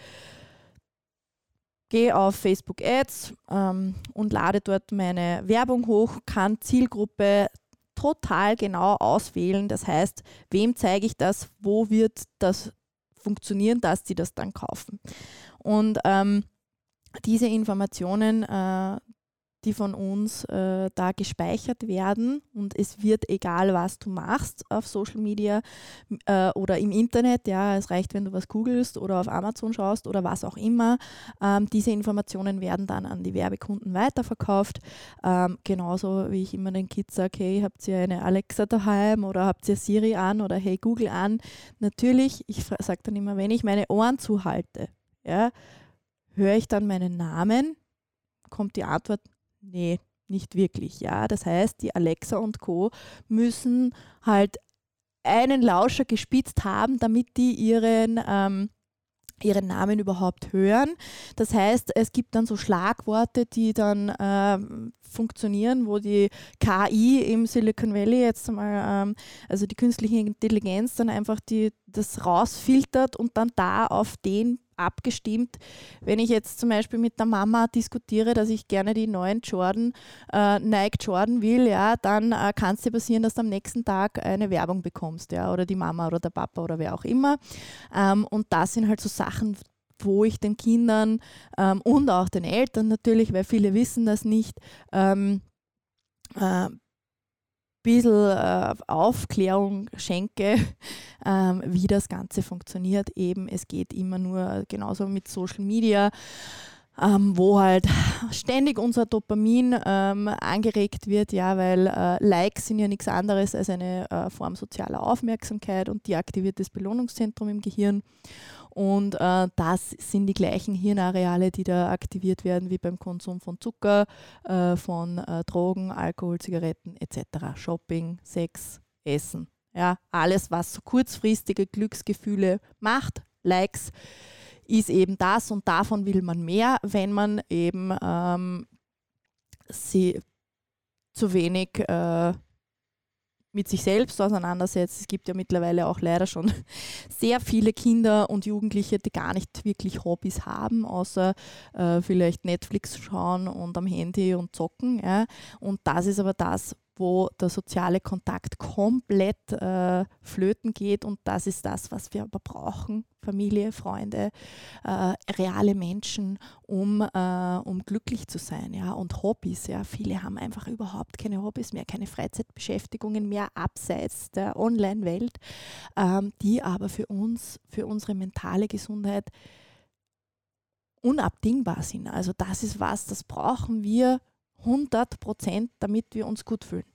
[SPEAKER 2] gehe auf Facebook Ads ähm, und lade dort meine Werbung hoch, kann Zielgruppe total genau auswählen. Das heißt, wem zeige ich das, wo wird das funktionieren, dass die das dann kaufen. Und ähm, diese Informationen, äh, die von uns äh, da gespeichert werden und es wird egal, was du machst auf Social Media äh, oder im Internet, ja, es reicht, wenn du was googelst oder auf Amazon schaust oder was auch immer, ähm, diese Informationen werden dann an die Werbekunden weiterverkauft. Ähm, genauso wie ich immer den Kids sage, hey, habt ihr eine Alexa daheim oder habt ihr Siri an oder hey Google an? Natürlich, ich sage dann immer, wenn ich meine Ohren zuhalte, ja, höre ich dann meinen Namen, kommt die Antwort, Nee, nicht wirklich. Ja, das heißt, die Alexa und Co. müssen halt einen Lauscher gespitzt haben, damit die ihren ähm, ihren Namen überhaupt hören. Das heißt, es gibt dann so Schlagworte, die dann äh, funktionieren, wo die KI im Silicon Valley jetzt einmal, ähm, also die künstliche Intelligenz dann einfach die, das rausfiltert und dann da auf den abgestimmt. Wenn ich jetzt zum Beispiel mit der Mama diskutiere, dass ich gerne die neuen Jordan, äh, Nike Jordan will, ja, dann äh, kann es dir passieren, dass du am nächsten Tag eine Werbung bekommst, ja, oder die Mama oder der Papa oder wer auch immer. Ähm, und das sind halt so Sachen, wo ich den Kindern ähm, und auch den Eltern natürlich, weil viele wissen das nicht, ähm, äh, bisschen äh, Aufklärung schenke, ähm, wie das Ganze funktioniert. Eben, es geht immer nur genauso mit Social Media. Ähm, wo halt ständig unser Dopamin ähm, angeregt wird, ja, weil äh, Likes sind ja nichts anderes als eine äh, Form sozialer Aufmerksamkeit und die aktiviert das Belohnungszentrum im Gehirn. Und äh, das sind die gleichen Hirnareale, die da aktiviert werden wie beim Konsum von Zucker, äh, von äh, Drogen, Alkohol, Zigaretten etc. Shopping, Sex, Essen. Ja, alles, was so kurzfristige Glücksgefühle macht, Likes, ist eben das und davon will man mehr, wenn man eben ähm, sie zu wenig äh, mit sich selbst auseinandersetzt. Es gibt ja mittlerweile auch leider schon sehr viele Kinder und Jugendliche, die gar nicht wirklich Hobbys haben, außer äh, vielleicht Netflix schauen und am Handy und zocken. Ja. Und das ist aber das, wo der soziale Kontakt komplett äh, flöten geht. Und das ist das, was wir aber brauchen. Familie, Freunde, äh, reale Menschen, um, äh, um glücklich zu sein. Ja? Und Hobbys. Ja? Viele haben einfach überhaupt keine Hobbys mehr, keine Freizeitbeschäftigungen mehr abseits der Online-Welt, ähm, die aber für uns, für unsere mentale Gesundheit unabdingbar sind. Also das ist was, das brauchen wir 100 Prozent, damit wir uns gut fühlen.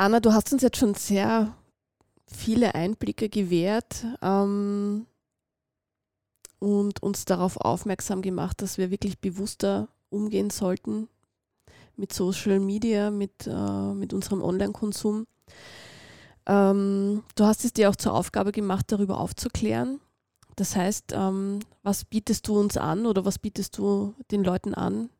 [SPEAKER 1] Anna, du hast uns jetzt schon sehr viele Einblicke gewährt ähm, und uns darauf aufmerksam gemacht, dass wir wirklich bewusster umgehen sollten mit Social Media, mit, äh, mit unserem Online-Konsum. Ähm, du hast es dir auch zur Aufgabe gemacht, darüber aufzuklären. Das heißt, ähm, was bietest du uns an oder was bietest du den Leuten an,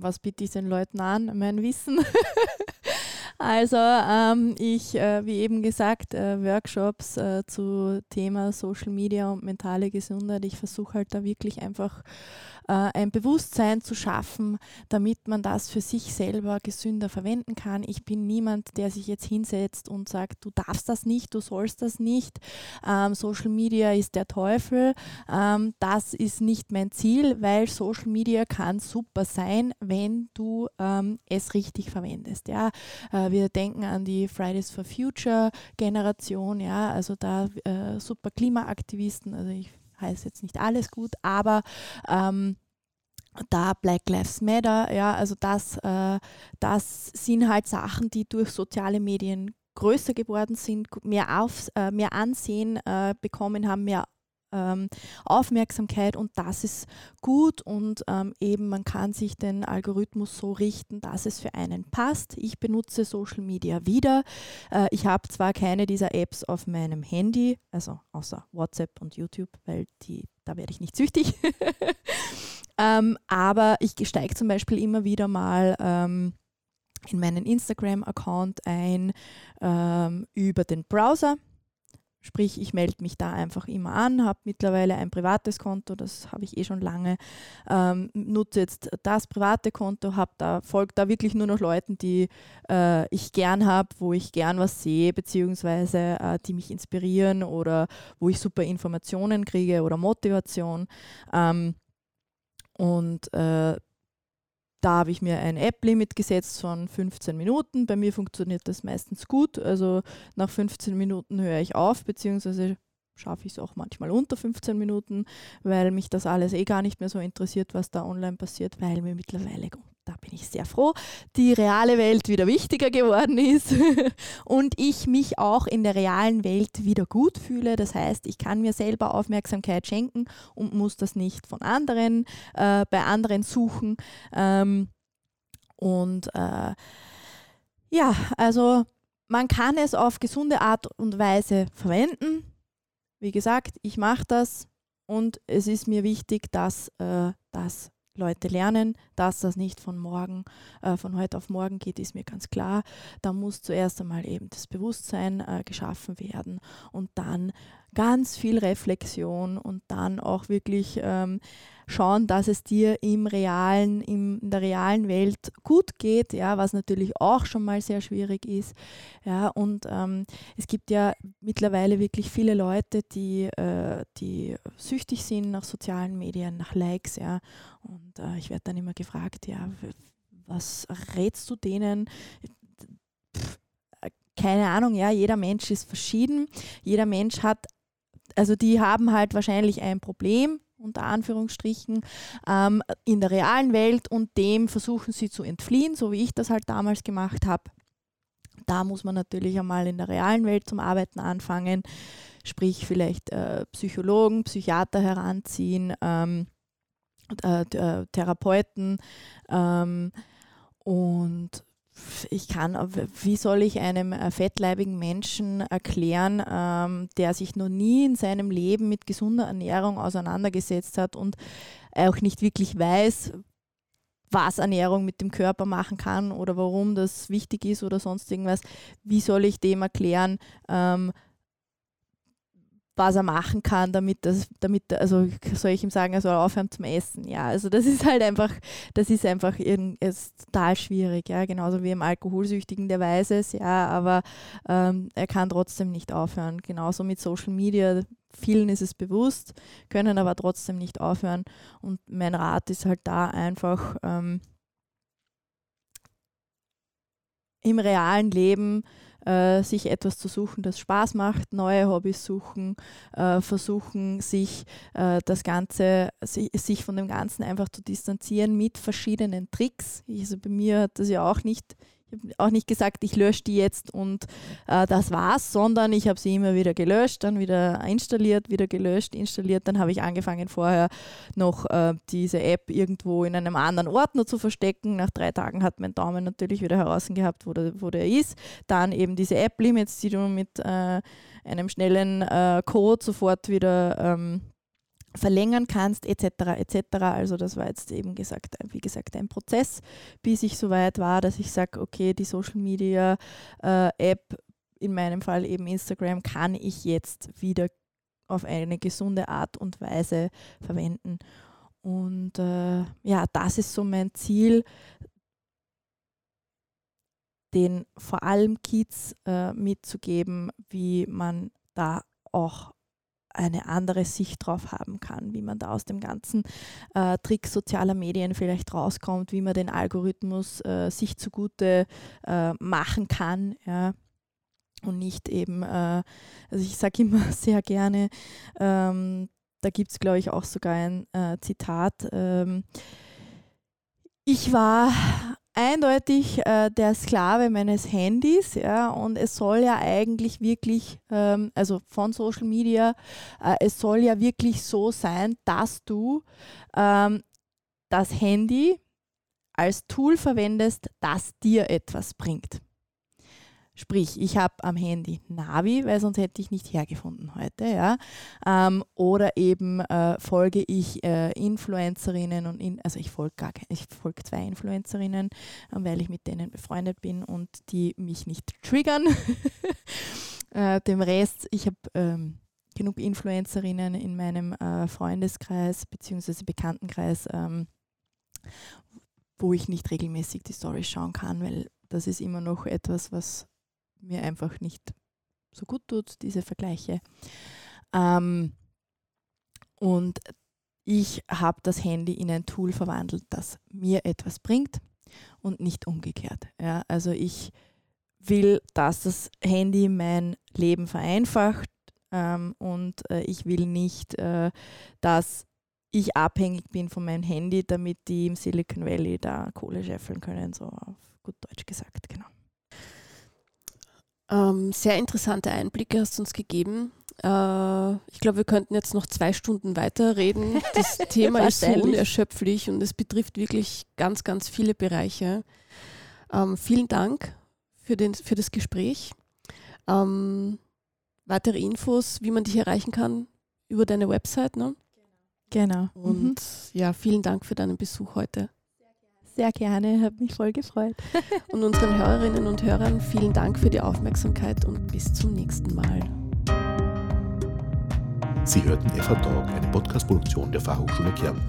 [SPEAKER 2] was biete ich den Leuten an? Mein Wissen. also ähm, ich, äh, wie eben gesagt, äh, Workshops äh, zu Thema Social Media und mentale Gesundheit. Ich versuche halt da wirklich einfach ein Bewusstsein zu schaffen, damit man das für sich selber gesünder verwenden kann. Ich bin niemand, der sich jetzt hinsetzt und sagt, du darfst das nicht, du sollst das nicht. Ähm, Social Media ist der Teufel. Ähm, das ist nicht mein Ziel, weil Social Media kann super sein, wenn du ähm, es richtig verwendest. Ja? Äh, wir denken an die Fridays for Future Generation, ja, also da äh, super Klimaaktivisten, also ich heißt jetzt nicht alles gut, aber ähm, da Black Lives Matter, ja, also das, äh, das sind halt Sachen, die durch soziale Medien größer geworden sind, mehr, auf, äh, mehr Ansehen äh, bekommen haben, mehr ähm, Aufmerksamkeit und das ist gut und ähm, eben man kann sich den Algorithmus so richten, dass es für einen passt. Ich benutze Social Media wieder. Äh, ich habe zwar keine dieser Apps auf meinem Handy, also außer WhatsApp und YouTube, weil die, da werde ich nicht süchtig. ähm, aber ich steige zum Beispiel immer wieder mal ähm, in meinen Instagram-Account ein ähm, über den Browser. Sprich, ich melde mich da einfach immer an, habe mittlerweile ein privates Konto, das habe ich eh schon lange, ähm, nutze jetzt das private Konto, da, folge da wirklich nur noch Leuten, die äh, ich gern habe, wo ich gern was sehe, beziehungsweise äh, die mich inspirieren oder wo ich super Informationen kriege oder Motivation. Ähm, Und äh, da habe ich mir ein App-Limit gesetzt von 15 Minuten. Bei mir funktioniert das meistens gut. Also nach 15 Minuten höre ich auf, beziehungsweise schaffe ich es auch manchmal unter 15 Minuten, weil mich das alles eh gar nicht mehr so interessiert, was da online passiert, weil mir mittlerweile, da bin ich sehr froh, die reale Welt wieder wichtiger geworden ist und ich mich auch in der realen Welt wieder gut fühle. Das heißt, ich kann mir selber Aufmerksamkeit schenken und muss das nicht von anderen, äh, bei anderen suchen. Ähm, und äh, ja, also man kann es auf gesunde Art und Weise verwenden. Wie gesagt, ich mache das und es ist mir wichtig, dass äh, das Leute lernen, dass das nicht von morgen, äh, von heute auf morgen geht, ist mir ganz klar. Da muss zuerst einmal eben das Bewusstsein äh, geschaffen werden und dann ganz viel Reflexion und dann auch wirklich ähm, schauen, dass es dir im realen, im, in der realen Welt gut geht, ja, was natürlich auch schon mal sehr schwierig ist. Ja, und ähm, es gibt ja mittlerweile wirklich viele Leute, die, äh, die süchtig sind nach sozialen Medien, nach Likes, ja. Und äh, ich werde dann immer gefragt, ja, was rätst du denen? keine Ahnung, ja, jeder Mensch ist verschieden. Jeder Mensch hat, also die haben halt wahrscheinlich ein Problem, unter Anführungsstrichen, ähm, in der realen Welt und dem versuchen sie zu entfliehen, so wie ich das halt damals gemacht habe. Da muss man natürlich einmal in der realen Welt zum Arbeiten anfangen, sprich vielleicht äh, Psychologen, Psychiater heranziehen, ähm, äh, Therapeuten ähm, und ich kann, wie soll ich einem äh, fettleibigen Menschen erklären, ähm, der sich noch nie in seinem Leben mit gesunder Ernährung auseinandergesetzt hat und auch nicht wirklich weiß, was Ernährung mit dem Körper machen kann oder warum das wichtig ist oder sonst irgendwas, wie soll ich dem erklären, ähm, was er machen kann, damit das, damit, also soll ich ihm sagen, er soll aufhören zum Essen. Ja, also das ist halt einfach, das ist einfach ist total schwierig, ja, genauso wie im Alkoholsüchtigen, der weiß es, ja, aber ähm, er kann trotzdem nicht aufhören. Genauso mit Social Media, vielen ist es bewusst, können aber trotzdem nicht aufhören. Und mein Rat ist halt da einfach ähm, im realen Leben äh, sich etwas zu suchen, das Spaß macht, neue Hobbys suchen, äh, versuchen, sich äh, das Ganze, sich, sich, von dem Ganzen einfach zu distanzieren mit verschiedenen Tricks. Also bei mir hat das ja auch nicht ich auch nicht gesagt, ich lösche die jetzt und äh, das war's, sondern ich habe sie immer wieder gelöscht, dann wieder installiert, wieder gelöscht, installiert. Dann habe ich angefangen vorher noch äh, diese App irgendwo in einem anderen Ordner zu verstecken. Nach drei Tagen hat mein Daumen natürlich wieder heraus gehabt, wo der, wo der ist. Dann eben diese App-Limits, die du mit äh, einem schnellen äh, Code sofort wieder ähm, verlängern kannst, etc. etc. Also das war jetzt eben gesagt, wie gesagt, ein Prozess, bis ich so weit war, dass ich sage, okay, die Social Media äh, App, in meinem Fall eben Instagram, kann ich jetzt wieder auf eine gesunde Art und Weise verwenden. Und äh, ja, das ist so mein Ziel, den vor allem Kids äh, mitzugeben, wie man da auch eine andere Sicht drauf haben kann, wie man da aus dem ganzen äh, Trick sozialer Medien vielleicht rauskommt, wie man den Algorithmus äh, sich zugute äh, machen kann. Ja. Und nicht eben, äh, also ich sage immer sehr gerne, ähm, da gibt es, glaube ich, auch sogar ein äh, Zitat. Ähm, ich war eindeutig äh, der Sklave meines Handys, ja, und es soll ja eigentlich wirklich, ähm, also von Social Media, äh, es soll ja wirklich so sein, dass du ähm, das Handy als Tool verwendest, das dir etwas bringt. Sprich, ich habe am Handy Navi, weil sonst hätte ich nicht hergefunden heute, ja. Ähm, oder eben äh, folge ich äh, Influencerinnen und in, also ich folge gar ich folge zwei Influencerinnen, äh, weil ich mit denen befreundet bin und die mich nicht triggern. Äh, dem Rest, ich habe ähm, genug Influencerinnen in meinem äh, Freundeskreis bzw. Bekanntenkreis, ähm, wo ich nicht regelmäßig die Stories schauen kann, weil das ist immer noch etwas, was mir einfach nicht so gut tut, diese Vergleiche. Ähm, und ich habe das Handy in ein Tool verwandelt, das mir etwas bringt und nicht umgekehrt. Ja, also ich will, dass das Handy mein Leben vereinfacht ähm, und äh, ich will nicht, äh, dass ich abhängig bin von meinem Handy, damit die im Silicon Valley da Kohle scheffeln können, so auf gut Deutsch gesagt, genau.
[SPEAKER 1] Ähm, sehr interessante Einblicke hast du uns gegeben. Äh, ich glaube, wir könnten jetzt noch zwei Stunden weiterreden. Das Thema ist so unerschöpflich und es betrifft wirklich ganz, ganz viele Bereiche. Ähm, vielen Dank für, den, für das Gespräch. Ähm, weitere Infos, wie man dich erreichen kann, über deine Website. Ne?
[SPEAKER 2] Genau.
[SPEAKER 1] Und mhm. ja, vielen Dank für deinen Besuch heute.
[SPEAKER 2] Sehr gerne, hat mich voll gefreut.
[SPEAKER 1] und unseren Hörerinnen und Hörern vielen Dank für die Aufmerksamkeit und bis zum nächsten Mal.
[SPEAKER 3] Sie hörten FH Talk, eine Podcast-Produktion der Fachhochschule Kärnten.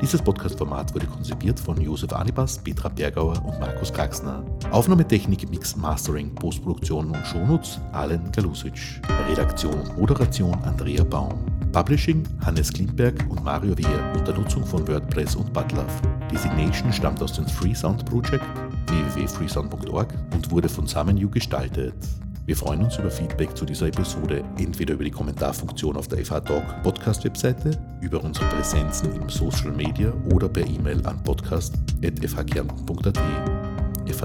[SPEAKER 3] Dieses Podcast-Format wurde konzipiert von Josef Anibas, Petra Bergauer und Markus Kraxner. Aufnahmetechnik, Mix, Mastering, Postproduktion und Shownotes Alen Galusic. Redaktion und Moderation Andrea Baum. Publishing Hannes Klimberg und Mario Wehr unter Nutzung von WordPress und Butlove. Designation stammt aus dem Freesound Project www.freesound.org und wurde von SamenU gestaltet. Wir freuen uns über Feedback zu dieser Episode, entweder über die Kommentarfunktion auf der FH Talk Podcast-Webseite, über unsere Präsenzen im Social Media oder per E-Mail an podcast.fhkärnten.at. Ist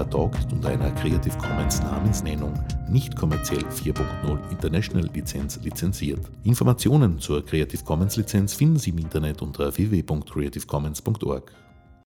[SPEAKER 3] unter einer Creative Commons Namensnennung nicht kommerziell 4.0 International Lizenz lizenziert. Informationen zur Creative Commons Lizenz finden Sie im Internet unter www.creativecommons.org.